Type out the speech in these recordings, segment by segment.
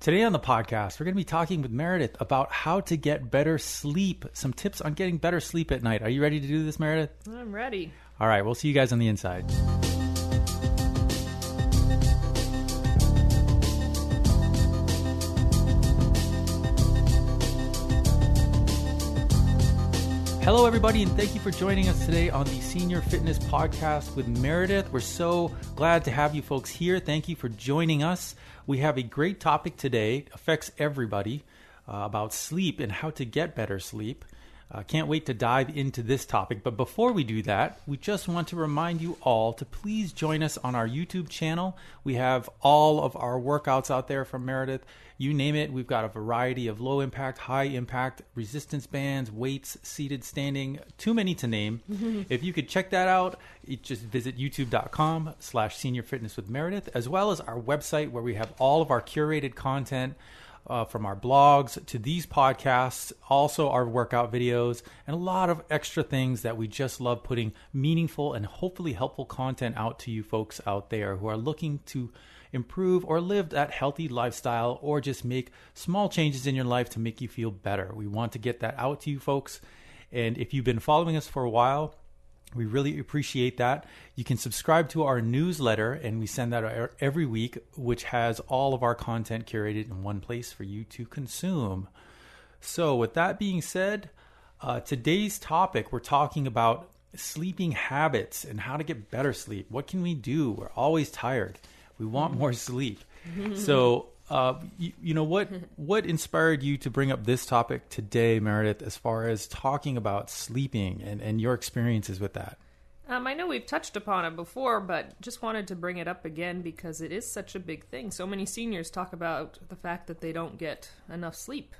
Today on the podcast, we're going to be talking with Meredith about how to get better sleep, some tips on getting better sleep at night. Are you ready to do this, Meredith? I'm ready. All right, we'll see you guys on the inside. Hello, everybody, and thank you for joining us today on the Senior Fitness Podcast with Meredith. We're so glad to have you folks here. Thank you for joining us. We have a great topic today, affects everybody, uh, about sleep and how to get better sleep. Uh, can't wait to dive into this topic. But before we do that, we just want to remind you all to please join us on our YouTube channel. We have all of our workouts out there from Meredith. You name it, we've got a variety of low impact, high impact, resistance bands, weights, seated, standing, too many to name. if you could check that out, just visit youtube.com slash senior fitness with Meredith, as well as our website where we have all of our curated content uh, from our blogs to these podcasts, also our workout videos, and a lot of extra things that we just love putting meaningful and hopefully helpful content out to you folks out there who are looking to improve or live that healthy lifestyle or just make small changes in your life to make you feel better. We want to get that out to you folks. And if you've been following us for a while, we really appreciate that. You can subscribe to our newsletter, and we send that out every week, which has all of our content curated in one place for you to consume. So, with that being said, uh, today's topic we're talking about sleeping habits and how to get better sleep. What can we do? We're always tired. We want more sleep. so, uh, you, you, know what? What inspired you to bring up this topic today, Meredith? As far as talking about sleeping and, and your experiences with that. Um, I know we've touched upon it before, but just wanted to bring it up again because it is such a big thing. So many seniors talk about the fact that they don't get enough sleep.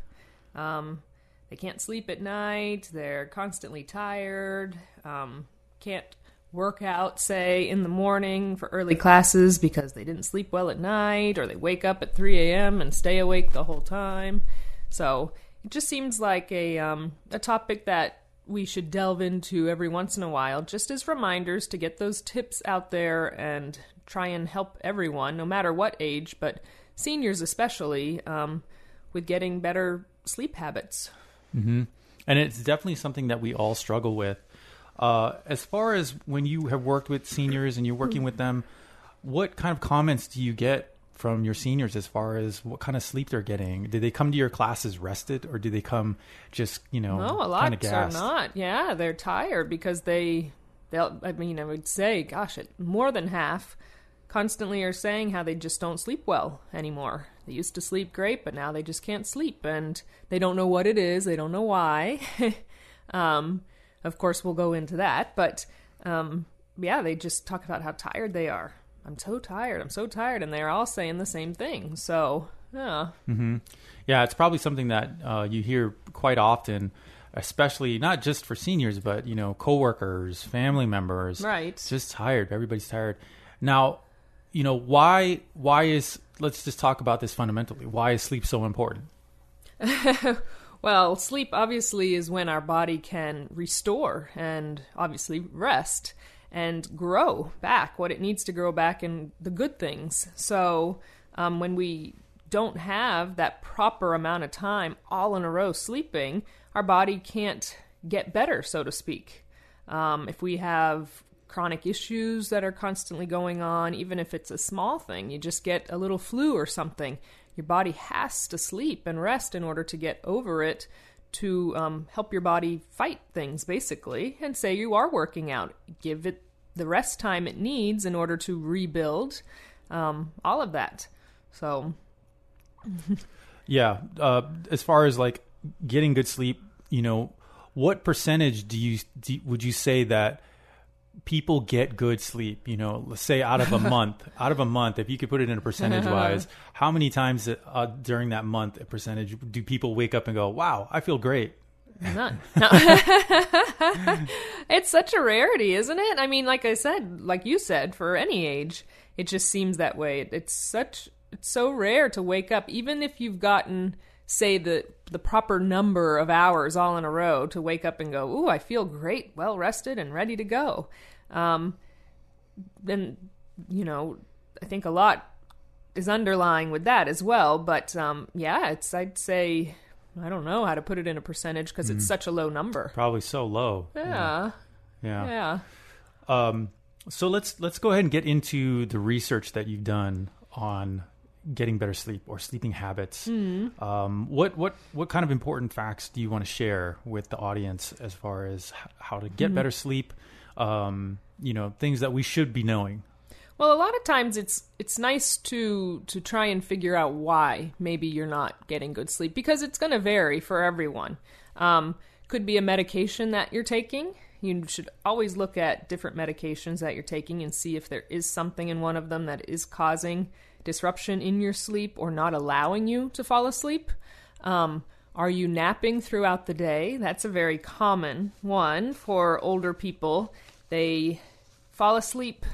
Um, they can't sleep at night. They're constantly tired. Um, can't work out, say, in the morning for early classes because they didn't sleep well at night, or they wake up at 3 a.m. and stay awake the whole time. So it just seems like a um, a topic that we should delve into every once in a while, just as reminders to get those tips out there and try and help everyone, no matter what age, but seniors especially, um, with getting better sleep habits. Mm-hmm. And it's definitely something that we all struggle with. Uh, as far as when you have worked with seniors and you're working with them, what kind of comments do you get from your seniors as far as what kind of sleep they're getting? Do they come to your classes rested, or do they come just you know? No, a lot are not. Yeah, they're tired because they they'll. I mean, I would say, gosh, it, more than half constantly are saying how they just don't sleep well anymore. They used to sleep great, but now they just can't sleep, and they don't know what it is. They don't know why. um, of course, we'll go into that, but um, yeah, they just talk about how tired they are. I'm so tired. I'm so tired, and they're all saying the same thing. So, yeah, mm-hmm. yeah, it's probably something that uh, you hear quite often, especially not just for seniors, but you know, coworkers, family members. Right. Just tired. Everybody's tired. Now, you know why? Why is? Let's just talk about this fundamentally. Why is sleep so important? Well, sleep obviously is when our body can restore and obviously rest and grow back what it needs to grow back in the good things. So, um, when we don't have that proper amount of time all in a row sleeping, our body can't get better, so to speak. Um, if we have chronic issues that are constantly going on, even if it's a small thing, you just get a little flu or something, your body has to sleep and rest in order to get over it to um, help your body fight things, basically. And say you are working out, give it the rest time it needs in order to rebuild um, all of that. So, yeah. Uh, as far as like getting good sleep, you know, what percentage do you do, would you say that people get good sleep you know let's say out of a month out of a month if you could put it in a percentage wise how many times uh, during that month a percentage do people wake up and go wow i feel great None. No. it's such a rarity, isn't it? I mean, like I said, like you said, for any age, it just seems that way. It's such it's so rare to wake up even if you've gotten say the the proper number of hours all in a row to wake up and go, "Ooh, I feel great, well rested and ready to go." Um, then you know, I think a lot is underlying with that as well. But um, yeah, it's I'd say I don't know how to put it in a percentage because it's such a low number. Probably so low. Yeah, Yeah. yeah. Um, so let's let's go ahead and get into the research that you've done on getting better sleep or sleeping habits. Um, what what what kind of important facts do you want to share with the audience as far as how to get better sleep? Um, you know, things that we should be knowing. Well, a lot of times it's it's nice to to try and figure out why maybe you're not getting good sleep because it's going to vary for everyone. Um, could be a medication that you're taking. You should always look at different medications that you're taking and see if there is something in one of them that is causing disruption in your sleep or not allowing you to fall asleep. Um, are you napping throughout the day? That's a very common one for older people. They fall asleep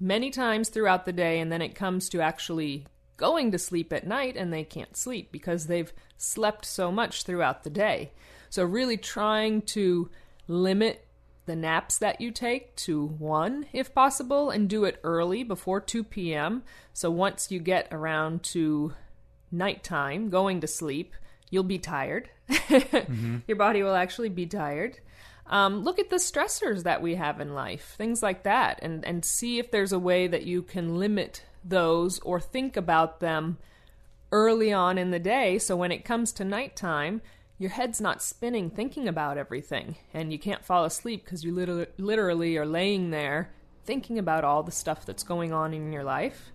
many times throughout the day, and then it comes to actually going to sleep at night, and they can't sleep because they've slept so much throughout the day. So, really trying to limit the naps that you take to one if possible and do it early before 2 p.m. So, once you get around to nighttime, going to sleep, you'll be tired. Your body will actually be tired. Um, look at the stressors that we have in life, things like that, and, and see if there's a way that you can limit those or think about them early on in the day so when it comes to nighttime, your head's not spinning thinking about everything and you can't fall asleep because you literally, literally are laying there thinking about all the stuff that's going on in your life.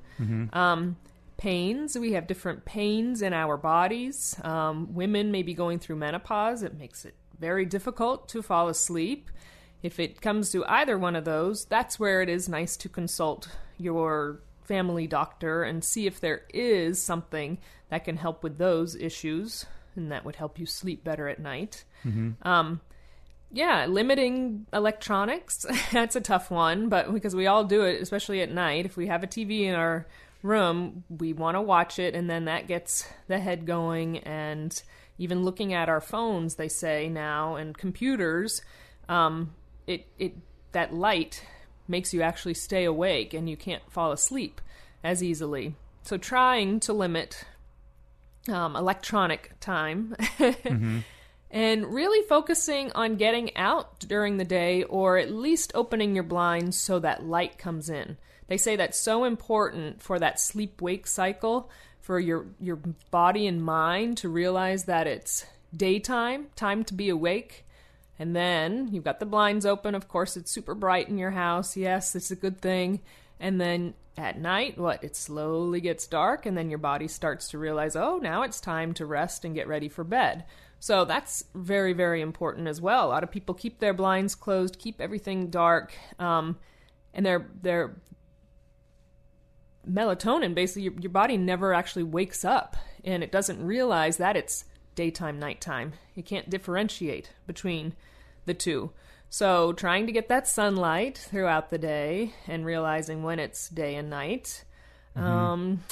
Um, pains, we have different pains in our bodies. Um, women may be going through menopause, it makes it very difficult to fall asleep. If it comes to either one of those, that's where it is nice to consult your family doctor and see if there is something that can help with those issues and that would help you sleep better at night. Um, yeah, limiting electronics, that's a tough one, but because we all do it, especially at night. If we have a TV in our room, we want to watch it, and then that gets the head going. And even looking at our phones, they say now, and computers, um, it, it that light makes you actually stay awake and you can't fall asleep as easily. So trying to limit um, electronic time and really focusing on getting out during the day or at least opening your blinds so that light comes in. They say that's so important for that sleep wake cycle for your your body and mind to realize that it's daytime, time to be awake. And then you've got the blinds open. Of course, it's super bright in your house. Yes, it's a good thing. And then at night, what? It slowly gets dark, and then your body starts to realize, oh, now it's time to rest and get ready for bed. So that's very, very important as well. A lot of people keep their blinds closed, keep everything dark, um, and their their melatonin basically your, your body never actually wakes up, and it doesn't realize that it's daytime, nighttime. It can't differentiate between the two. So, trying to get that sunlight throughout the day and realizing when it's day and night. Um,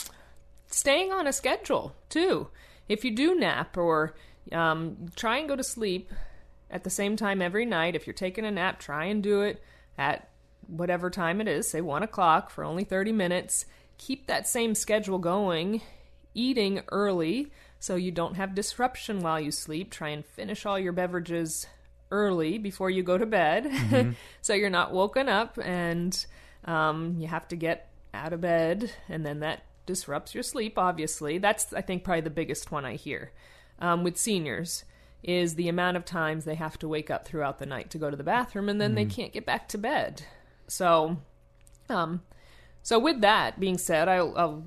staying on a schedule, too. If you do nap or um, try and go to sleep at the same time every night, if you're taking a nap, try and do it at whatever time it is, say 1 o'clock for only 30 minutes. Keep that same schedule going. Eating early so you don't have disruption while you sleep. Try and finish all your beverages early before you go to bed. So you're not woken up and um, you have to get out of bed and then that disrupts your sleep obviously. That's i think probably the biggest one i hear um, with seniors is the amount of times they have to wake up throughout the night to go to the bathroom and then they can't get back to bed. So um, so with that being said I'll, I'll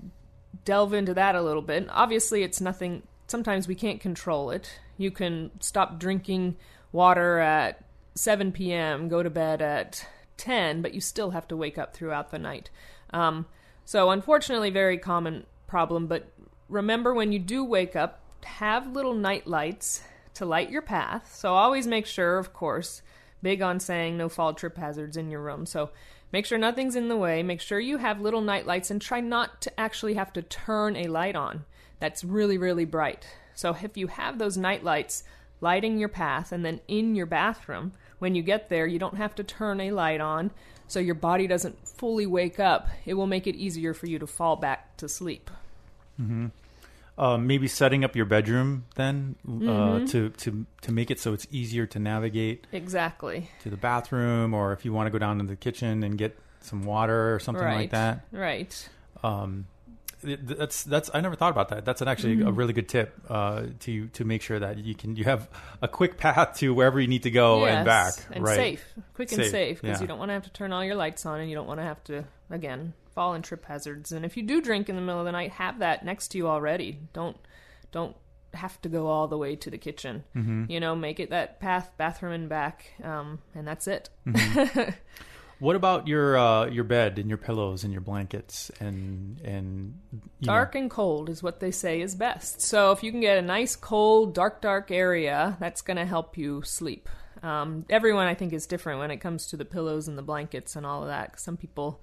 delve into that a little bit. Obviously, it's nothing, sometimes we can't control it. You can stop drinking water at 7 p.m., go to bed at 10, but you still have to wake up throughout the night. Um, so, unfortunately, very common problem, but remember when you do wake up, have little night lights to light your path. So, always make sure, of course, big on saying no fall trip hazards in your room. So, Make sure nothing's in the way. Make sure you have little night lights and try not to actually have to turn a light on that's really, really bright. So if you have those night lights lighting your path and then in your bathroom, when you get there, you don't have to turn a light on so your body doesn't fully wake up. It will make it easier for you to fall back to sleep. Um, maybe setting up your bedroom then Mm-hmm. uh, to to to make it so it's easier to navigate Exactly. to the bathroom, or if you want to go down to the kitchen and get some water or something right. like that. Right. Um, that's that's I never thought about that. That's an actually a really good tip uh, to to make sure that you can you have a quick path to wherever you need to go yes. and back. and right. safe, quick and Safe, safe, because yeah. you don't want to have to turn all your lights on, and you don't want to have to again fall in trip hazards. And if you do drink in the middle of the night, have that next to you already. Don't don't have to go all the way to the kitchen. Mm-hmm. You know, make it that path, bathroom and back, um, and that's it. What about your uh, your bed and your pillows and your blankets and and Dark and cold is what they say is best. So if you can get a nice cold, dark, dark area, that's going to help you sleep. Um, everyone, I think, is different when it comes to the pillows and the blankets and all of that. some people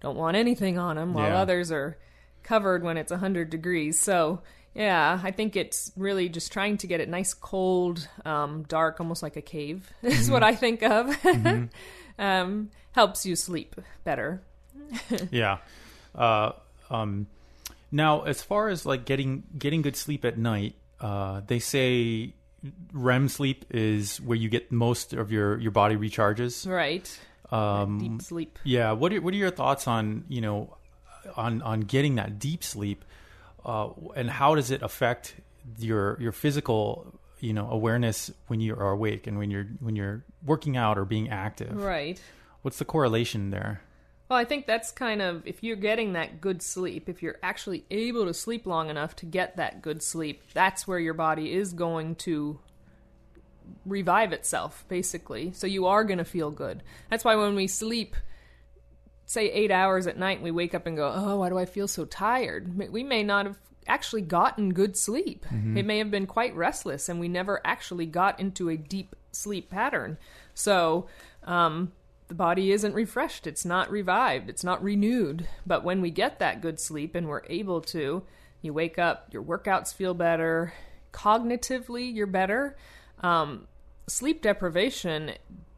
don't want anything on them, while Yeah. others are covered when it's 100 degrees. So, yeah, I think it's really just trying to get it nice, cold, um, dark, almost like a cave, is what I think of. um, helps you sleep better. yeah. Uh, um, now, as far as like getting getting good sleep at night, uh, they say REM sleep is where you get most of your your body recharges. Right. Um, Deep sleep. Yeah. What are, what are your thoughts on you know on on getting that deep sleep, uh, and how does it affect your your physical you know awareness when you are awake and when you're when you're working out or being active? Right. What's the correlation there? Well, I think that's kind of if you're getting that good sleep, if you're actually able to sleep long enough to get that good sleep, that's where your body is going to revive itself, basically. So you are going to feel good. That's why when we sleep, say eight hours at night, and we wake up and go, oh, why do I feel so tired? We may not have actually gotten good sleep. It may have been quite restless, and we never actually got into a deep sleep pattern. So, um, the body isn't refreshed, it's not revived, it's not renewed. But when we get that good sleep and we're able to, you wake up, your workouts feel better, cognitively, you're better. Um, sleep deprivation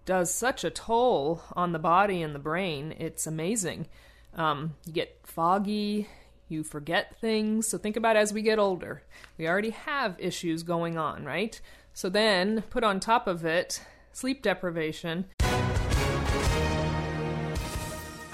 does such a toll on the body and the brain, it's amazing. Um, you get foggy, you forget things. So think about as we get older, we already have issues going on, right? So then put on top of it sleep deprivation.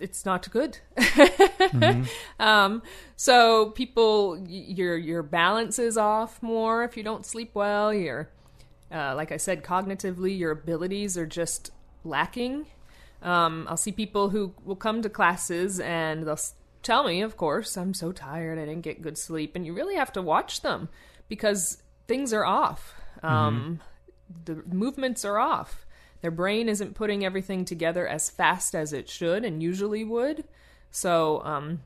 it's not good. Mm-hmm. um, so people, your your balance is off more if you don't sleep well. Your, uh, like I said, cognitively, your abilities are just lacking. Um, I'll see people who will come to classes and they'll tell me, of course, I'm so tired, I didn't get good sleep, and you really have to watch them because things are off. Um, The movements are off. Their brain isn't putting everything together as fast as it should and usually would. So, um,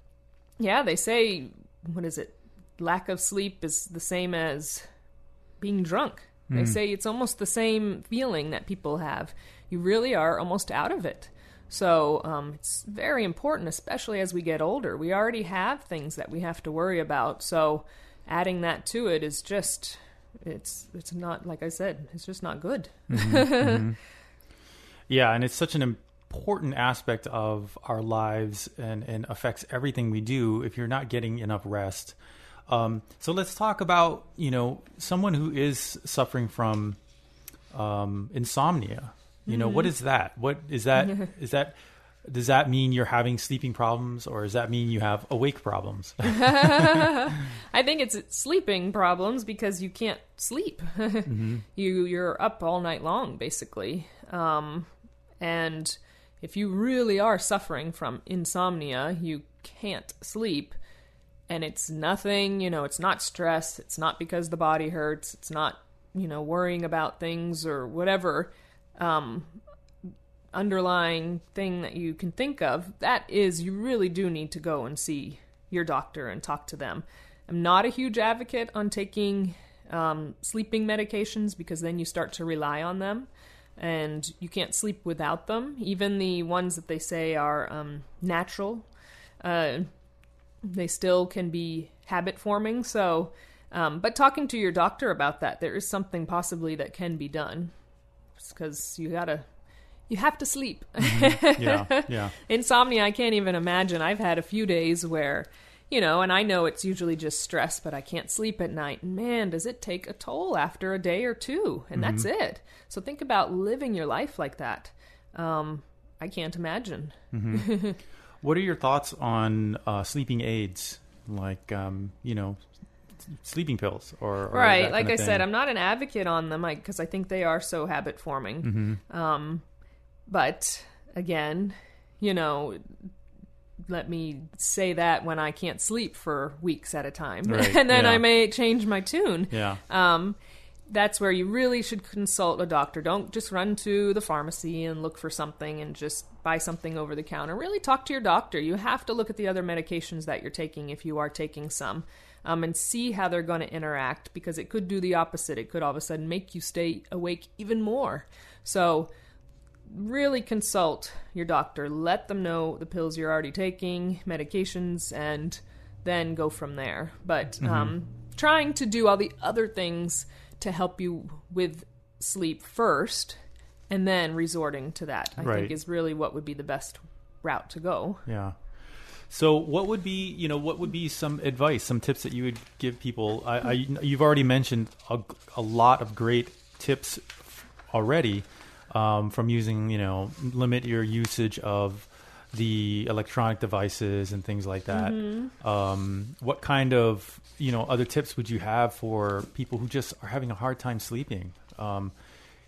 yeah, they say, what is it? Lack of sleep is the same as being drunk. They say it's almost the same feeling that people have. You really are almost out of it. So um, it's very important, especially as we get older. We already have things that we have to worry about. So adding that to it is just it's it's not like I said, it's just not good. Yeah, and it's such an important aspect of our lives and, and affects everything we do if you're not getting enough rest. Um, so let's talk about, you know, someone who is suffering from um, insomnia. You know, what is that? What is that? is that does that mean you're having sleeping problems or does that mean you have awake problems? I think it's sleeping problems because you can't sleep. mm-hmm. You you're up all night long basically. Um, and if you really are suffering from insomnia, you can't sleep and it's nothing, you know, it's not stress, it's not because the body hurts, it's not, you know, worrying about things or whatever. Um, underlying thing that you can think of, that is you really do need to go and see your doctor and talk to them. I'm not a huge advocate on taking um, sleeping medications because then you start to rely on them and you can't sleep without them. Even the ones that they say are um, natural, uh, they still can be habit forming. So, um, but talking to your doctor about that, there is something possibly that can be done because you gotta you have to sleep. Mm-hmm. Yeah, yeah. Insomnia, I can't even imagine. I've had a few days where, you know, and I know it's usually just stress, but I can't sleep at night. Man, does it take a toll after a day or two, and mm-hmm. that's it. So think about living your life like that. Um, I can't imagine. Mm-hmm. what are your thoughts on uh, sleeping aids, like um, you know, sleeping pills or, or right? Like I thing? said, I'm not an advocate on them because I think they are so habit forming. Mm-hmm. Um, but again, you know, let me say that when I can't sleep for weeks at a time. Right. and then yeah. I may change my tune. Yeah. Um, that's where you really should consult a doctor. Don't just run to the pharmacy and look for something and just buy something over the counter. Really talk to your doctor. You have to look at the other medications that you're taking if you are taking some um, and see how they're going to interact because it could do the opposite. It could all of a sudden make you stay awake even more. So, really consult your doctor. Let them know the pills you're already taking, medications, and then go from there. But mm-hmm. um, trying to do all the other things to help you with sleep first and then resorting to that, I right. think is really what would be the best route to go. Yeah. So, what would be, you know, what would be some advice, some tips that you would give people? I, I you've already mentioned a, a lot of great tips already um, from using, you know, limit your usage of the electronic devices and things like that. Mm-hmm. Um, what kind of, you know, other tips would you have for people who just are having a hard time sleeping? Um,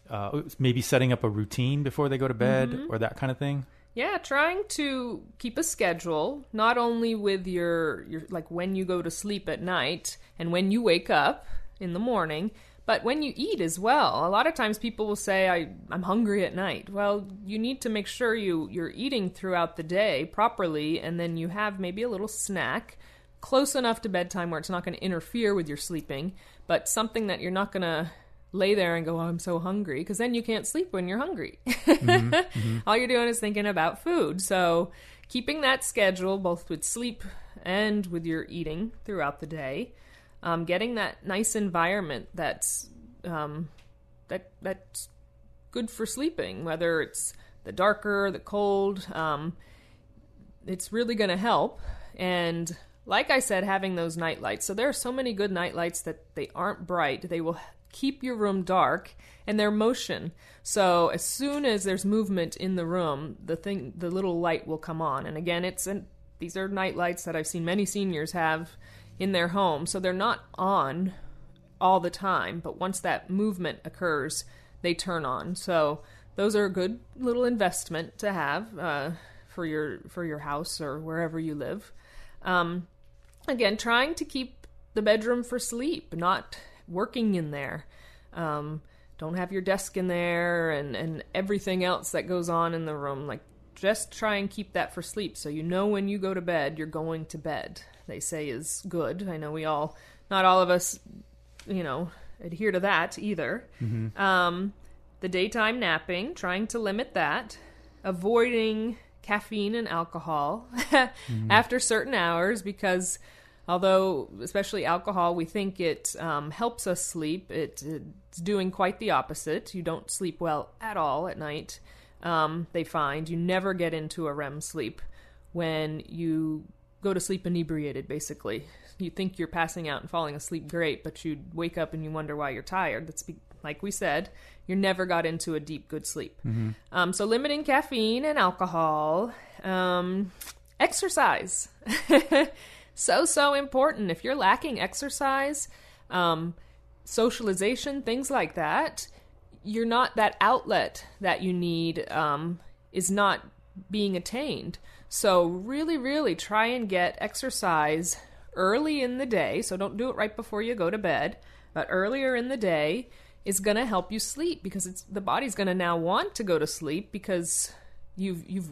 uh, maybe setting up a routine before they go to bed mm-hmm. or that kind of thing. Yeah, trying to keep a schedule, not only with your your like when you go to sleep at night and when you wake up in the morning, but when you eat as well, a lot of times people will say, I, I'm hungry at night. Well, you need to make sure you, you're eating throughout the day properly, and then you have maybe a little snack close enough to bedtime where it's not going to interfere with your sleeping, but something that you're not going to lay there and go, oh, I'm so hungry, because then you can't sleep when you're hungry. Mm-hmm, mm-hmm. All you're doing is thinking about food. So, keeping that schedule, both with sleep and with your eating throughout the day, um, getting that nice environment that's um, that that's good for sleeping, whether it's the darker, the cold, um, it's really going to help. And like I said, having those night lights. So there are so many good night lights that they aren't bright. They will keep your room dark and they're motion. So as soon as there's movement in the room, the thing, the little light will come on. And again, it's an, these are night lights that I've seen many seniors have in their home. So they're not on all the time, but once that movement occurs, they turn on. So those are a good little investment to have uh, for your for your house or wherever you live. Um, again, trying to keep the bedroom for sleep, not working in there. Um, don't have your desk in there and, and everything else that goes on in the room. Like, just try and keep that for sleep so you know when you go to bed, you're going to bed they say is good. I know we all, not all of us, you know, adhere to that either. Mm-hmm. Um, the daytime napping, trying to limit that, avoiding caffeine and alcohol mm-hmm. after certain hours because although especially alcohol we think it um, helps us sleep it, it's doing quite the opposite you don't sleep well at all at night um, they find you never get into a rem sleep when you go to sleep inebriated, basically. You think you're passing out and falling asleep great, but you wake up and you wonder why you're tired. That's be- like we said, you never got into a deep, good sleep. Um, so, limiting caffeine and alcohol, um, exercise. so, so important. If you're lacking exercise, um, socialization, things like that, you're not that outlet that you need um, is not being attained. So, really, really try and get exercise early in the day. So, don't do it right before you go to bed, but earlier in the day is going to help you sleep because it's the body's going to now want to go to sleep because you've you've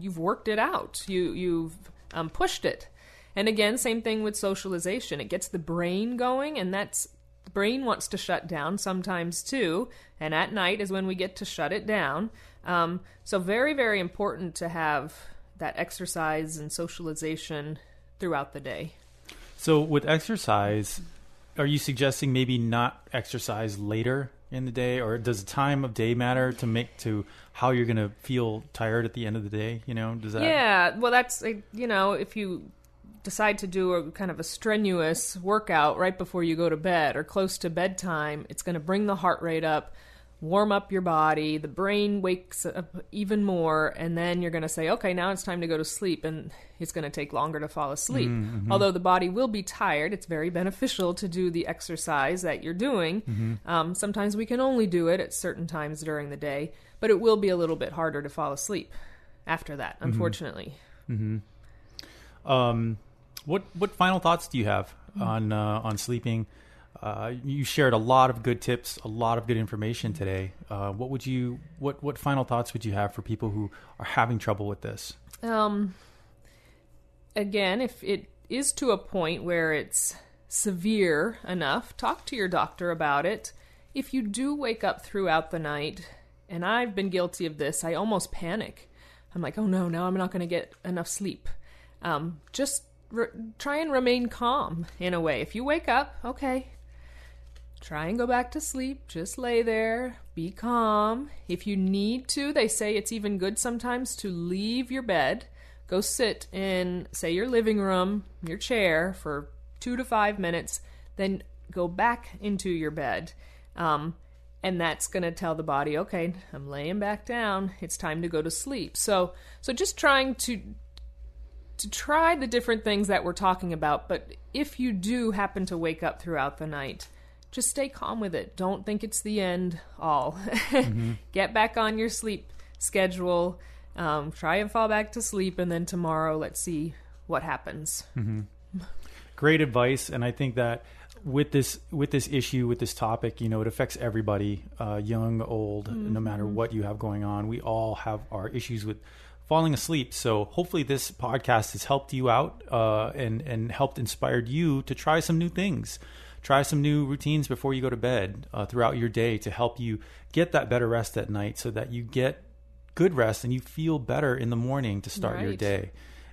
you've worked it out. You you've um, pushed it. And again, same thing with socialization. It gets the brain going, and that's the brain wants to shut down sometimes too. And at night is when we get to shut it down. Um, so very very important to have that exercise and socialization throughout the day. So with exercise, are you suggesting maybe not exercise later in the day, or does the time of day matter to make to how you're going to feel tired at the end of the day? You know, does that? Yeah, well, that's uh, you know, if you decide to do a kind of a strenuous workout right before you go to bed or close to bedtime, it's going to bring the heart rate up, warm up your body, the brain wakes up even more, and then you're going to say, okay, now it's time to go to sleep, and it's going to take longer to fall asleep. Although the body will be tired, it's very beneficial to do the exercise that you're doing. Um, sometimes we can only do it at certain times during the day, but it will be a little bit harder to fall asleep after that, unfortunately. Um, what what final thoughts do you have on uh, on sleeping? Uh, you shared a lot of good tips, a lot of good information today. Uh, what would you what what final thoughts would you have for people who are having trouble with this? Um, again, if it is to a point where it's severe enough, talk to your doctor about it. If you do wake up throughout the night, and I've been guilty of this, I almost panic. I'm like, oh no, now I'm not going to get enough sleep. Um, just re- try and remain calm in a way. If you wake up, okay, try and go back to sleep. Just lay there, be calm. If you need to, they say it's even good sometimes to leave your bed, go sit in, say, your living room, your chair for two to five minutes, then go back into your bed. Um, and that's going to tell the body, okay, I'm laying back down. It's time to go to sleep. So, so just trying to to try the different things that we're talking about, but if you do happen to wake up throughout the night, just stay calm with it. Don't think it's the end all. Get back on your sleep schedule. Um, try and fall back to sleep, and then tomorrow, let's see what happens. great advice and i think that with this with this issue with this topic you know it affects everybody uh, young old no matter what you have going on we all have our issues with falling asleep so hopefully this podcast has helped you out uh, and and helped inspired you to try some new things try some new routines before you go to bed uh, throughout your day to help you get that better rest at night so that you get good rest and you feel better in the morning to start your day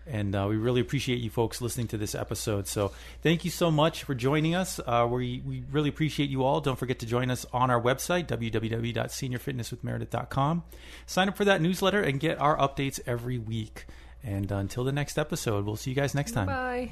and uh, we really appreciate you folks listening to this episode. So thank you so much for joining us. Uh, we, we really appreciate you all. Don't forget to join us on our website, www.seniorfitnesswithmeredith.com. Sign up for that newsletter and get our updates every week. And until the next episode, we'll see you guys next time. Bye.